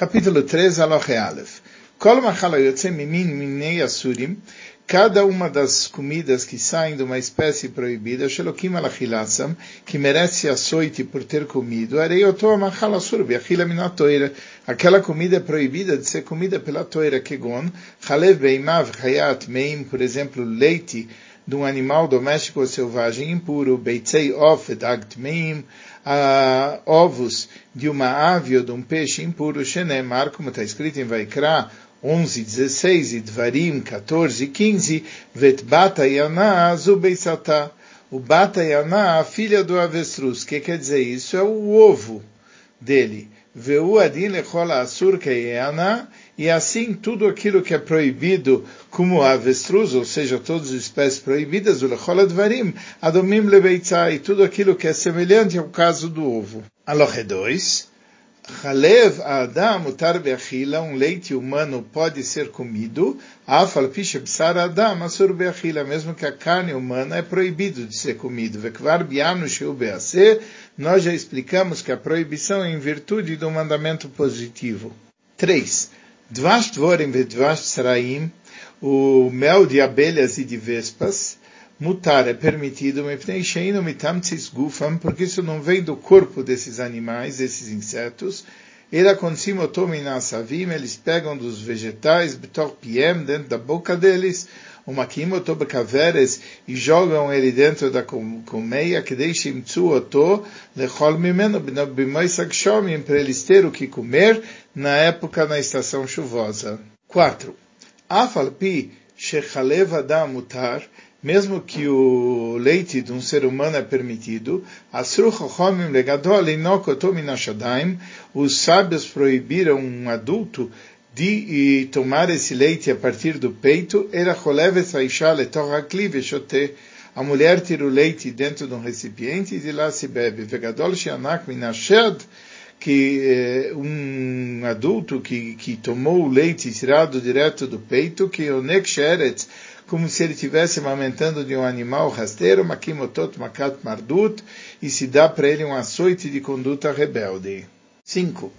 Capítulo 3, Alohe Aleph. Cada uma das comidas que saem de uma espécie proibida, shelokim alachilatzam, que merece açoite por ter comido, areiotoa machala asur beachila minatoira, aquela comida é proibida de ser comida pela toira, kegon, chalev beimav chayat meim, por exemplo, leite, de um animal doméstico ou selvagem impuro, beitzei ofed agtmeim, uh, ovos de uma ave ou de um peixe impuro, shenemar, como está escrito em Vaikra 11, 16 e Dvarim 14 e 15, vetbata yana zubeisata. O bata yana, a filha do avestruz. O que quer dizer isso? É o ovo dele. Veu adin lechola asur keyana, e assim tudo aquilo que é proibido, como a avestruz, ou seja, todas as espécies proibidas, o lechola dvarim, adomim lebeitzai, tudo aquilo que é semelhante ao caso do ovo. Alohe 2. Chalev Adam mutar beachila, um leite humano pode ser comido, afal pishebsar Adam asur beachila, mesmo que a carne humana é proibido de ser comido. Vekvar bianu sheu bease, nós já explicamos que a proibição é em virtude do mandamento positivo. 3. Dvash dvorim vedvash saraim, o mel de abelhas e de vespas, mutar é permitido, porque isso não vem do corpo desses animais, desses insetos. Eles pegam dos vegetais, dentro da boca deles, uma quimotobecaveres, e jogam ele dentro da colmeia, que deixem shomim, para eles ter o que comer na época, na estação chuvosa. 4. Afalpi, shechalev adam mutar, mesmo que o leite de um ser humano é permitido, os sábios proibiram um adulto de tomar esse leite a partir do peito, a mulher tira o leite dentro de um recipiente e de lá se bebe. que eh, um adulto que, que tomou o leite tirado direto do peito, que o neksheret, como se ele estivesse amamentando de um animal rasteiro, makimotot makat mardut, e se dá para ele um açoite de conduta rebelde. 5.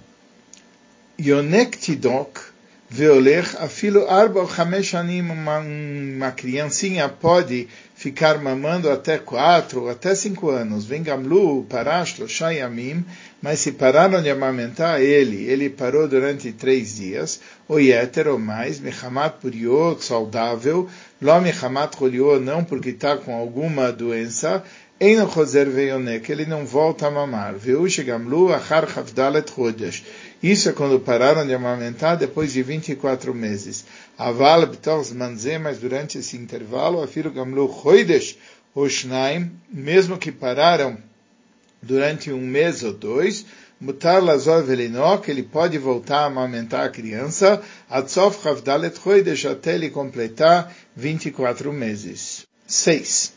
Yonek tidok veolech afilo arba chamesh anim, uma criancinha pode ficar mamando até quatro, até cinco anos. Vem Gamlu, Parashlo, Shayamim, mas se pararam de amamentar ele, ele parou durante três dias, ou yeter ou mais, Mechamat Puriot, saudável, Lo Mechamat Choliot, não porque está com alguma doença, Eino Choser Veyonek, ele não volta a mamar. Veush Gamlu, Achar Chavdalet Chodesh. Isso é quando pararam de amamentar depois de 24 meses. Aval b'tor manzé, mas durante esse intervalo, afiro gamlu choidesh oshnaim, mesmo que pararam durante um mês ou dois, mutar lazor velinok, ele pode voltar a amamentar a criança, atzof chavdalet choidesh, até ele completar 24 meses. 6.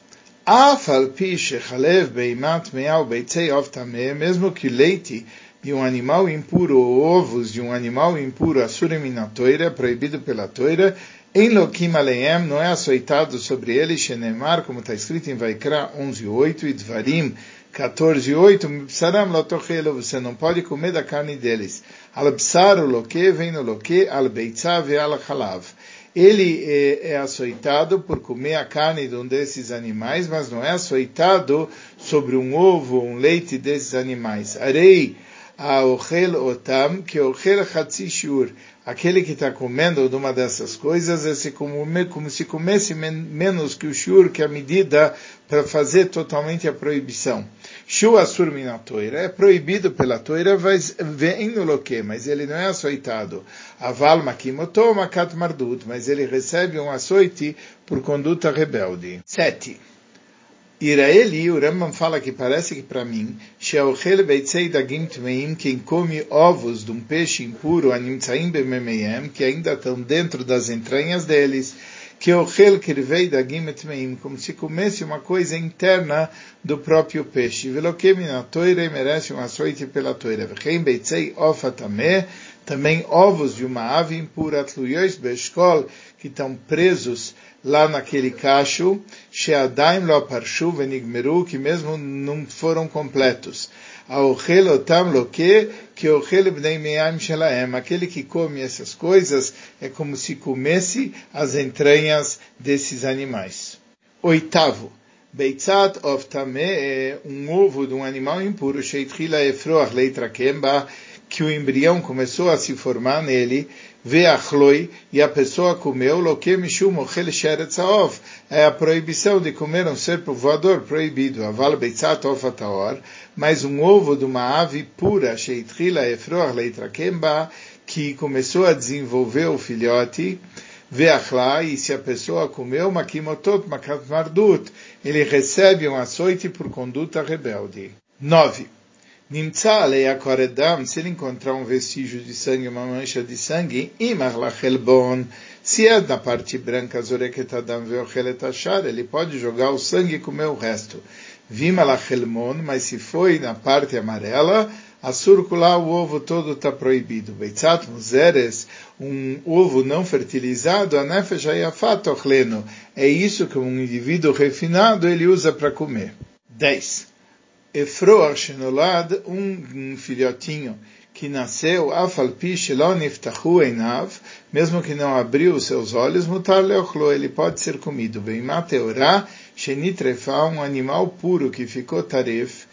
Afal pi shechalev beimat me'al beitzei of mesmo que leite de um animal impuro ou ovos de um animal impuro, assuriminatoira, proibido pela toira, em Lokim Aleem, não é açoitado sobre ele, Shenemar, como está escrito em Vaikra 11.8 e Dvarim 14.8, Psaram Lotochelo, você não pode comer da carne deles. Al Psar Loque, vem no Loque, Al Beitzav e Al Halav. Ele é, é açoitado por comer a carne de um desses animais, mas não é açoitado sobre um ovo ou um leite desses animais. Arei, Aochel Otam, que Ochel Hatzishur, aquele que está comendo de uma dessas coisas, é como, se comesse men, menos que o shur, que é a medida para fazer totalmente a proibição. Shu Asur Minatoira é proibido pela toira, vem no loque, mas ele não é açoitado. Aval Makimoto Makat Mardut, mas ele recebe um açoite por conduta rebelde. 7. Iraeli, o Rambam fala que parece que para mim, Sheochel Beitzei Dagim Tmeim, quem come ovos de um peixe impuro, Animtsaim Bememeyem, que ainda estão dentro das entranhas deles, que Ochel Kirvei Dagim Tmeim, como se comesse uma coisa interna do próprio peixe. Veloquemi na toira merece um açoite pela toira. Vechem Beitzei Ofatame, também ovos de uma ave impura, Tluyois Beshkol, que estão presos lá naquele cacho, Sheadaim lo parshu venigmeru, que mesmo não foram completos. Aochel otam loke, que ochel bnei me'am shelaem. Aquele que come essas coisas é como se comesse as entranhas desses animais. Oitavo. Beitzat of Tameh, um ovo de um animal impuro, Sheitchila Efroach Leitrakemba, que o embrião começou a se formar nele, veachloi, e a pessoa comeu, loke mishum ochel sheretzaov, é a proibição de comer um ser voador proibido, aval beitzat of ataor, mas um ovo de uma ave pura, sheitchila efroach leitrakemba, que começou a desenvolver o filhote, veachla, e se a pessoa comeu makimotot makat mardut, ele recebe um açoite por conduta rebelde. 9. Nimtza alei koredam, se ele encontrar um vestígio de sangue, uma mancha de sangue, imar lachelbon, se é na parte branca, zoreketadam veocheletachar, ele pode jogar o sangue e comer o resto. Vima lachelmon, mas se foi na parte amarela, a circular o ovo todo está proibido. Beitzat muzeres, um ovo não fertilizado, a nefesh ayafat ochleno. É isso que um indivíduo refinado ele usa para comer. 10. Efroar Shenolad, um filhotinho que nasceu, Afalpi Shelon Iftahu Einav, mesmo que não abriu os seus olhos, Mutar Leochlo, ele pode ser comido. Bem, Mateorá, Shenitrefa, um animal puro que ficou taref,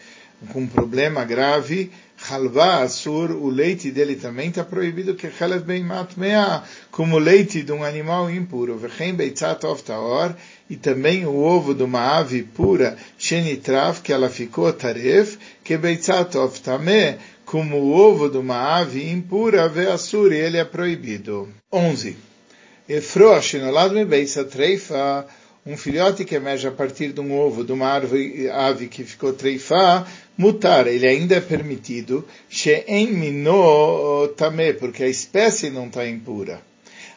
com um problema grave, Halva Asur, o leite dele também está proibido, que Chalev bem matmea, como leite de um animal impuro. Vechem beitzat of taor, e também o ovo de uma ave pura, Shenitrav, que ela ficou taref, que beitzat of tameh, como o ovo de uma ave impura, Veasur, e ele é proibido. 11. Efroa Shenolad me beisa treifa, um filhote que emerge a partir de um ovo de uma árvore, ave que ficou treifá, mutar, ele ainda é permitido, she'en mino tamé, porque a espécie não está impura.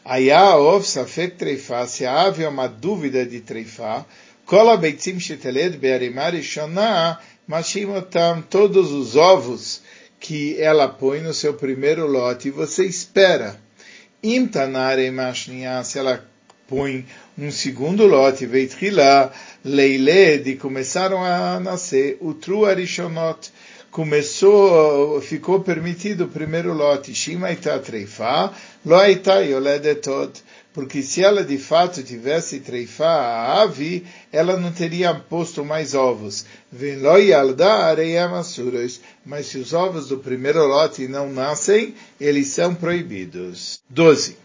Aya of safek treifá, se a ave é uma dúvida de treifá, kola beitzim sheteled be'arimar shona, mashimotam, todos os ovos que ela põe no seu primeiro lote, você espera. Imtanare mashniya, se ela põe um segundo lote, Veitrila, Leile, de começaram a nascer, o Tru Arishonot, começou, ficou permitido o primeiro lote, Shimaita Treifa, Loaita Yoledetot, porque se ela de fato tivesse treifá a ave, ela não teria posto mais ovos. Mas se os ovos do primeiro lote não nascem, eles são proibidos. 12.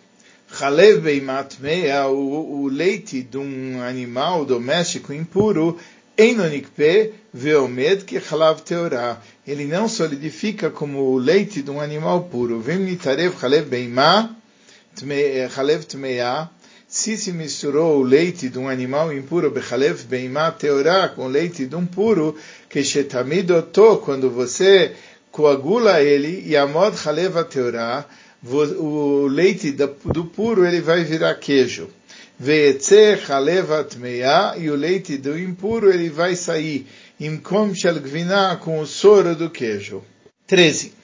Chalev Beimat Meia, o leite de um animal doméstico impuro, Enonikpe Veomed que Chalav Teorá. Ele não solidifica como o leite de um animal puro. Vem Nitarev Chalev Beima, Chalev Tmeia, se se misturou o leite de um animal impuro, Bechalev Beima Teorá, com o leite de um puro, que Shetamidoto, quando você coagula ele, Yamod Chalev Teorá, o leite do puro ele vai virar queijo. E o leite do impuro ele vai sair. Imkom shel com o soro do queijo. 13.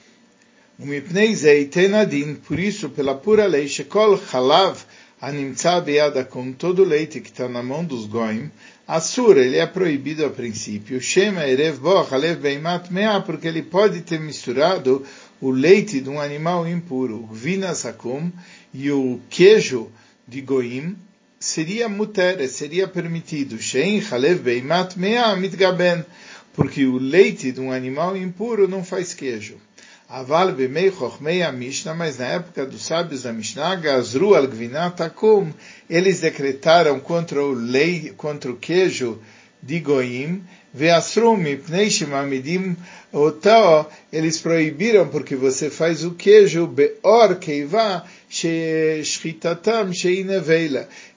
Umipnei zeitenadin, por isso, pela pura lei, shekol chalav, animtza beada, com todo leite que está na mão dos goim, Assur, ele é proibido a princípio. Shema erev bo, chalev beimat mea, porque ele pode ter misturado o leite de um animal impuro, gvina sakum, e o queijo de goim, seria muter, seria permitido. Shein chalev beimat mea mitgaben, porque o leite de um animal impuro não faz queijo. Aval bemei chochmei a Mishnah, mas na época dos sábios da Mishnah, gazru al gvinatakum, eles decretaram contra o lei, contra o queijo de goim, eles proibiram porque você faz o queijo beor.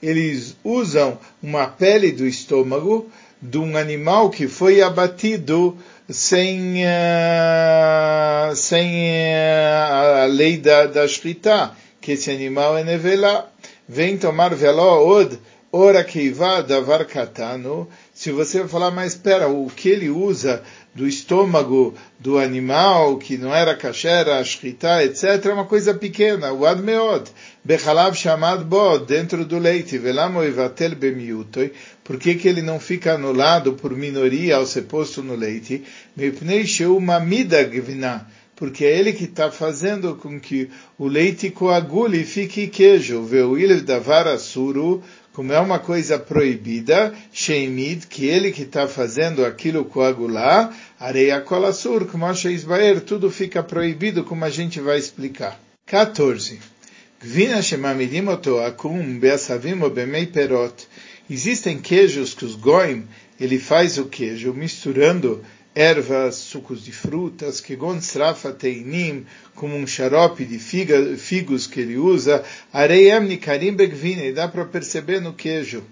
Eles usam uma pele do estômago de um animal que foi abatido sem, uh, sem uh, a lei da, da Shkita, que esse animal é nevela. Vem tomar veló od, ora keiva davar katano. Se você falar, mas espera, o que ele usa do estômago do animal, que não era kasher, a shchita, etc., é uma coisa pequena, o admeod, bechalav chamad bod, dentro do leite, velamo ivatel bemiutoi, por que, que ele não fica anulado por minoria ao ser posto no leite? Mepnei sheu mamida gvina, porque é ele que está fazendo com que o leite coagule e fique queijo. Veuil davar asuru, como é uma coisa proibida, sheimid, que ele que está fazendo aquilo coagular, areia colassur, como acha tudo fica proibido, como a gente vai explicar. 14. Gvina shemamidim oto akum beasavim bemei perot. Existem queijos que os goim, ele faz o queijo misturando ervas, sucos de frutas, que gonstrafa teinim, como um xarope de figa, figos que ele usa, areiam nikarim begvine, dá para perceber no queijo.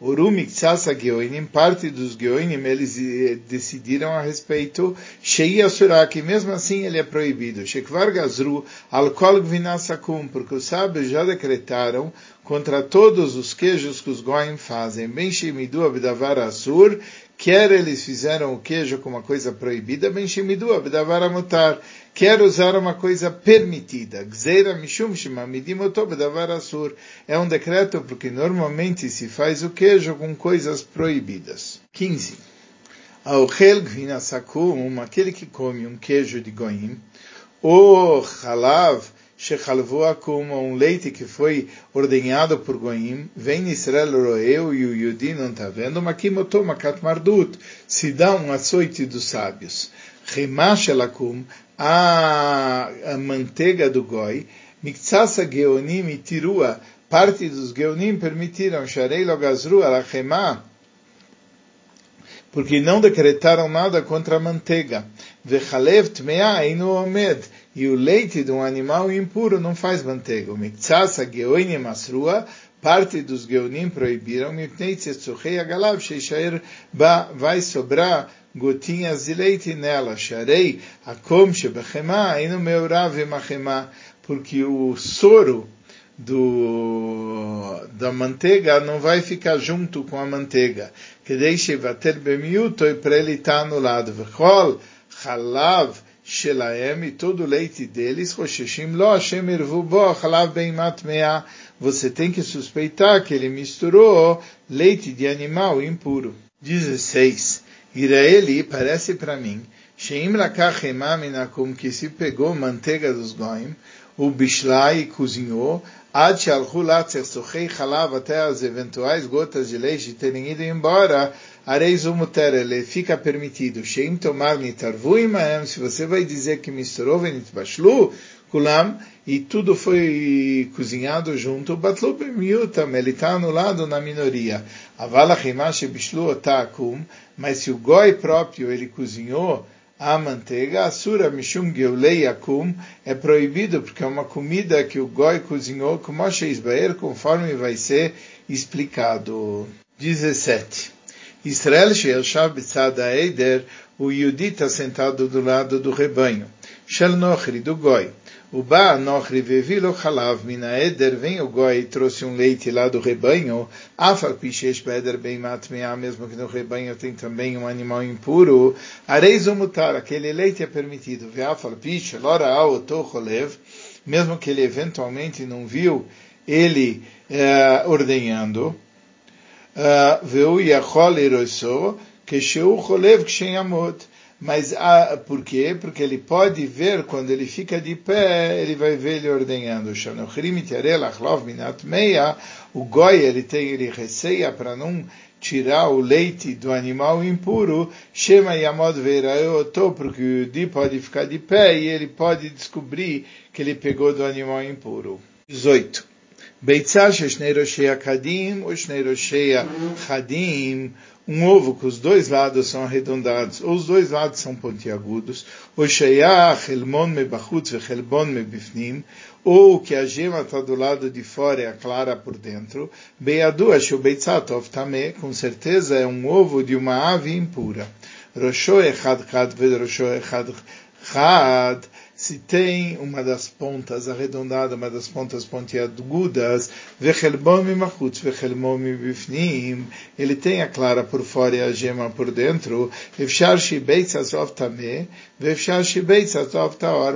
Urumi Ksasa Geoinim, parte dos Geoinim, eles eh, decidiram a respeito, Shei Asura, que mesmo assim ele é proibido. Shekvar Gazru, Alkol Gvinasakum, porque os sábios já decretaram contra todos os queijos que os Goim fazem. Ben Shemidu Abdavar Asur, quer eles fizeram o queijo como uma coisa proibida, ben shemidu abdavar mutar, quer usar uma coisa permitida. Gzeira mishum shemamidim oto bedavar asur. É um decreto porque normalmente se faz o queijo com coisas proibidas. 15. Aochel gvina sakum, aquele que come um queijo de goim, o halav, Shechalvoa como um leite que foi ordenhado por Goim, vem Israel Roeu e o Yudi não está vendo, Makimoto Makat Mardut, se dá um açoite dos sábios. Remashelakum, a, a manteiga do Goi, Miktsasa Geonim e Tirua, parte dos Geonim permitiram, Sharei Logazru Alachemah, porque não decretaram nada contra a manteiga. Vechalev tmea inu omed. E o leite de um animal impuro não faz manteiga. O miktsasa geoinim masrua, parte dos geonim proibiram, mipnei tzetzuchei agalav sheishair ba, vai sobrar gotinhas de leite nela. Sharei akom shebechema inu meurav emachema. Porque o soro do, da manteiga não vai ficar junto com a manteiga. Que deixe bater bemiuto e para ele estar anulado. Vechol halav shelaem e todo o leite deles, rosheshim lo Hashem irvu bo halav beimat mea. Você tem que suspeitar que ele misturou leite de animal impuro. 16. Iraeli parece para mim, Sheim lakach minakum, que se pegou manteiga dos goim, o bishlai cozinhou, Ad shalchu latzer chalav até as eventuais gotas de leite terem ido embora, areis umuter, ele fica permitido. Sheim tomar nitarvu imaem, se você vai dizer que misturou venitbashlu, kulam, e tudo foi cozinhado junto, batlu bemiutam, ele está anulado na minoria. Avala chimash bishlu otakum, mas se o goi próprio ele cozinhou, a manteiga, asura mishum geulei akum, é proibido porque é uma comida que o goi cozinhou com Moshe Isbaer, conforme vai ser explicado. 17. Israel she'elshav b'tzad eider, o Yudi está sentado do lado do rebanho. Shel nochri, do goi. O ba nochri vevilo chalav mina eder, vem o goi e trouxe um leite lá do rebanho, afal pishesh beder bem matmea, mesmo que no rebanho tem também um animal impuro, areis o mutar, aquele leite é permitido, veafal pish, lora ao tocholev, mesmo que ele eventualmente não viu ele eh, ordenhando, ah, veu Yachol Eroso, Kesheu Cholev Kshen Amot. Mas ah, por quê? Porque ele pode ver, quando ele fica de pé, ele vai ver ele ordenhando. O goi, ele tem, ele receia para não tirar o leite do animal impuro. Shema eu tô porque o di pode ficar de pé e ele pode descobrir que ele pegou do animal impuro. 18. Beitzah Shnei Roshei Akadim, ou Shnei Roshei Chadim, um ovo que os dois lados são arredondados, ou os dois lados são pontiagudos, ou Sheyach Elmon Mebachutz Vechelbon Mebifnim, ou que a gema está do lado de fora e a clara por dentro, Beiadu Asheu Beitzatov Tameh, com certeza é um ovo de uma ave impura. Rosho Echad Chad Ved Rosho Echad Chad, se tem uma das pontas arredondada, uma das pontas pontiagudas, ele tem a clara por fora e a gema por dentro,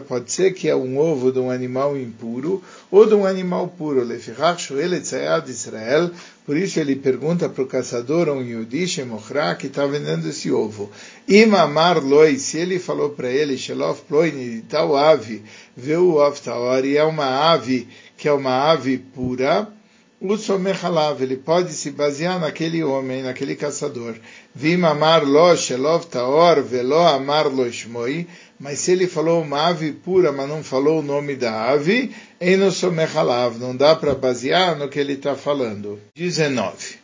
pode ser que é um ovo de um animal impuro ou de um animal puro, Israel, por isso ele pergunta para o caçador, um Yudi Shemochra, que está vendendo esse ovo. Imamar loi, se ele falou para ele, Shelof ploini, tal ave, veu o e é uma ave que é uma ave pura, o somechalav, ele pode se basear naquele homem, naquele caçador. Vimamar lo, Shelof taor, velo amar lo shmoi, mas se ele falou uma ave pura, mas não falou o nome da ave, Enosomechalav, não dá para basear no que ele está falando. 19.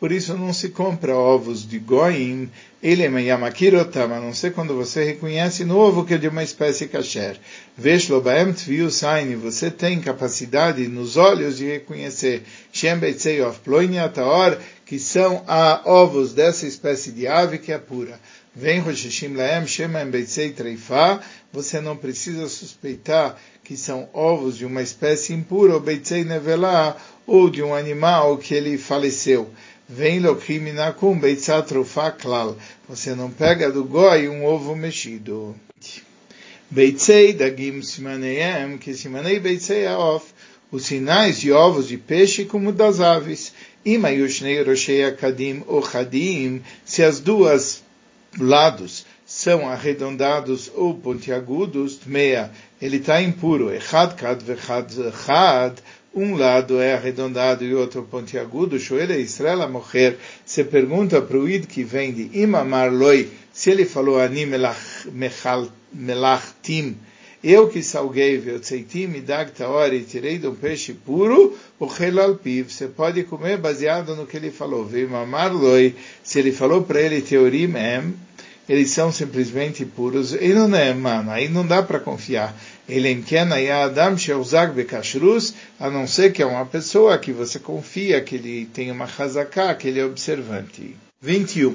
Por isso não se compra ovos de goim, ele é yamakirotam, a não ser quando você reconhece no ovo que é de uma espécie kasher. Veshlobaem tviusaini, você tem capacidade nos olhos de reconhecer of que são a ovos dessa espécie de ave que é pura. Vem Roshishim Laem Shema Beitzei Treifa, você não precisa suspeitar que são ovos de uma espécie impura, ou Beitzei Nevelá, ou de um animal que ele faleceu. Vem Lokriminakum Beitzat Trufa Klal. Você não pega do goi um ovo mexido. Beitzei Dagim Simaneiem, que Simanei Beitzei Aof, os sinais de ovos de peixe como das aves. Imayushnei Roshei Akadim ou Chadim, se as duas lados são arredondados ou pontiagudos, meia, ele está impuro. Echad kad vechad chad, um lado é arredondado e outro pontiagudo. Shoele Israel morrer. Você pergunta para o id que vem de imamar loi, se ele falou ani melachtim, eu que salguei veotzeitim e dag taor e tirei de um peixe puro, o piv, você pode comer baseado no que ele falou. Vimamar loi, se ele falou para ele teorim em, eles são simplesmente puros. E não é, mano, aí não dá para confiar. Sheuzag Bekashrus, a não ser que é uma pessoa que você confia, que ele tem uma hazaká, que ele é observante. 21.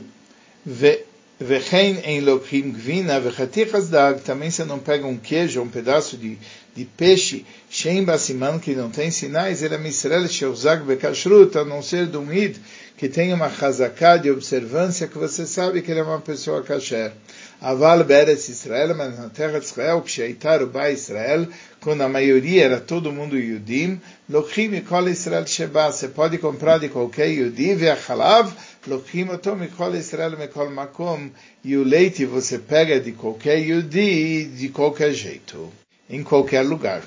Também você não pega um queijo, um pedaço de, de peixe, Shem Basiman, que não tem sinais, ele é Misrael Sheuzag Bekashrut, a não ser do Mid, que tem uma chazaká de observância que você sabe que ele é uma pessoa kasher. Aval Beretz Israel, mas na terra de Israel, que Sheitar Uba Israel, quando a maioria era todo mundo Yudim, Lochim Mikol Israel Sheba, você pode comprar de qualquer Yudim, Ve'achalav, Lochim Otom Mikol Israel Mikol Makom, e o leite você pega de qualquer Yudi, de qualquer jeito, em qualquer lugar.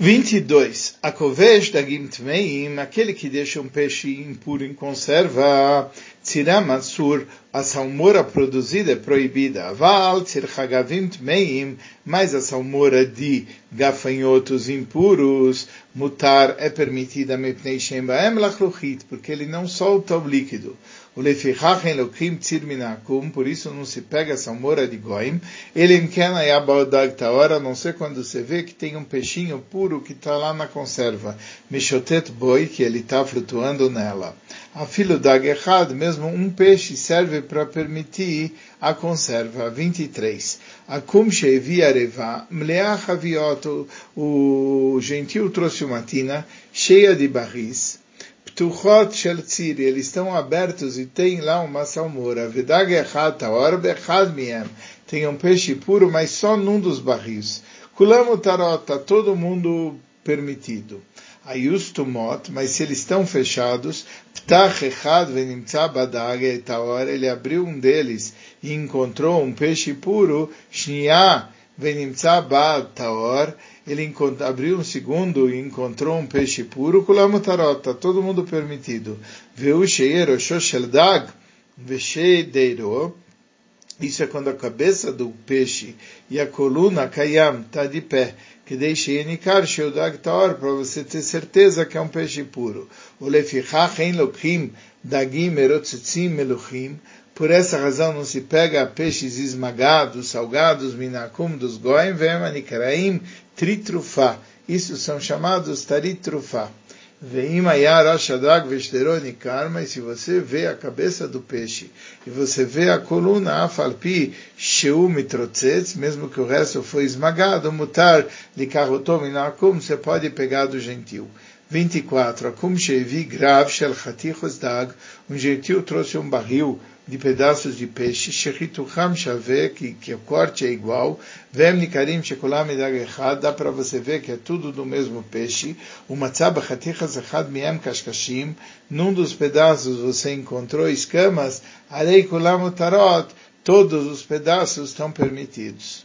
22. A kovesh dagim tmeim, aquele que deixa um peixe impuro em conserva, tziram asur, a salmoura produzida é proibida. Aval, tzirchagavim tmeim, mas a salmoura de gafanhotos impuros, mutar é permitida mepnei shem baem lachluchit, porque ele não solta o líquido. O lefichachen lokim tzir minakum, por isso não se pega a salmoura de goim. Ele imkena yabaldag taora, não ser quando você vê que tem um peixinho puro que está lá na conserva. Mishotet boi, que ele está flutuando nela. A filo dag errado, mesmo um peixe serve para permitir a conserva. 23. Akum shevi areva, mleach aviot, o gentil trouxe uma tina cheia de barris Ptuchot shel tziri, eles estão abertos e tem lá uma salmoura. Vedag taor bechad miem. Tem um peixe puro, mas só num dos barris. Kulam tarot, está todo mundo permitido. Ayustumot, mas se eles estão fechados, ptach echad venimtza badag taor, ele abriu um deles e encontrou um peixe puro, shnia venimtza ba taor, ele abriu um segundo e encontrou um peixe puro, kulamutarota, todo mundo permitido. Veu sheiro shosheldag, veshedeiro, isso é quando a cabeça do peixe e a coluna kayam está de pé. Que deixe enikar sheudag taor, para você ter certeza que é um peixe puro. O lefichach en lokhim dagim erotzitzim meluchim. Por essa razão não se pega peixes esmagados, salgados, minakum dos goim, vema nikaraim, tritrufa. Isso são chamados taritrufá. E se você vê a cabeça do peixe, e você vê a coluna Afalpi Sheu Mitrotzetz, mesmo que o resto foi esmagado, mutar likarotom inakum, você pode pegar do gentil. 24. Akum Shevi Grav Shel Chatichos Dag, um gentil trouxe um barril de pedaços de peixe, Shechitucham Shaveh, que, que o corte é igual, Vem Nikarim Shekolam Edag Echad, dá para você ver que é tudo do mesmo peixe, o Matzab Chatichas Echad Miem Kashkashim, num dos pedaços você encontrou escamas, Arei Kulam Utarot, todos os pedaços estão permitidos.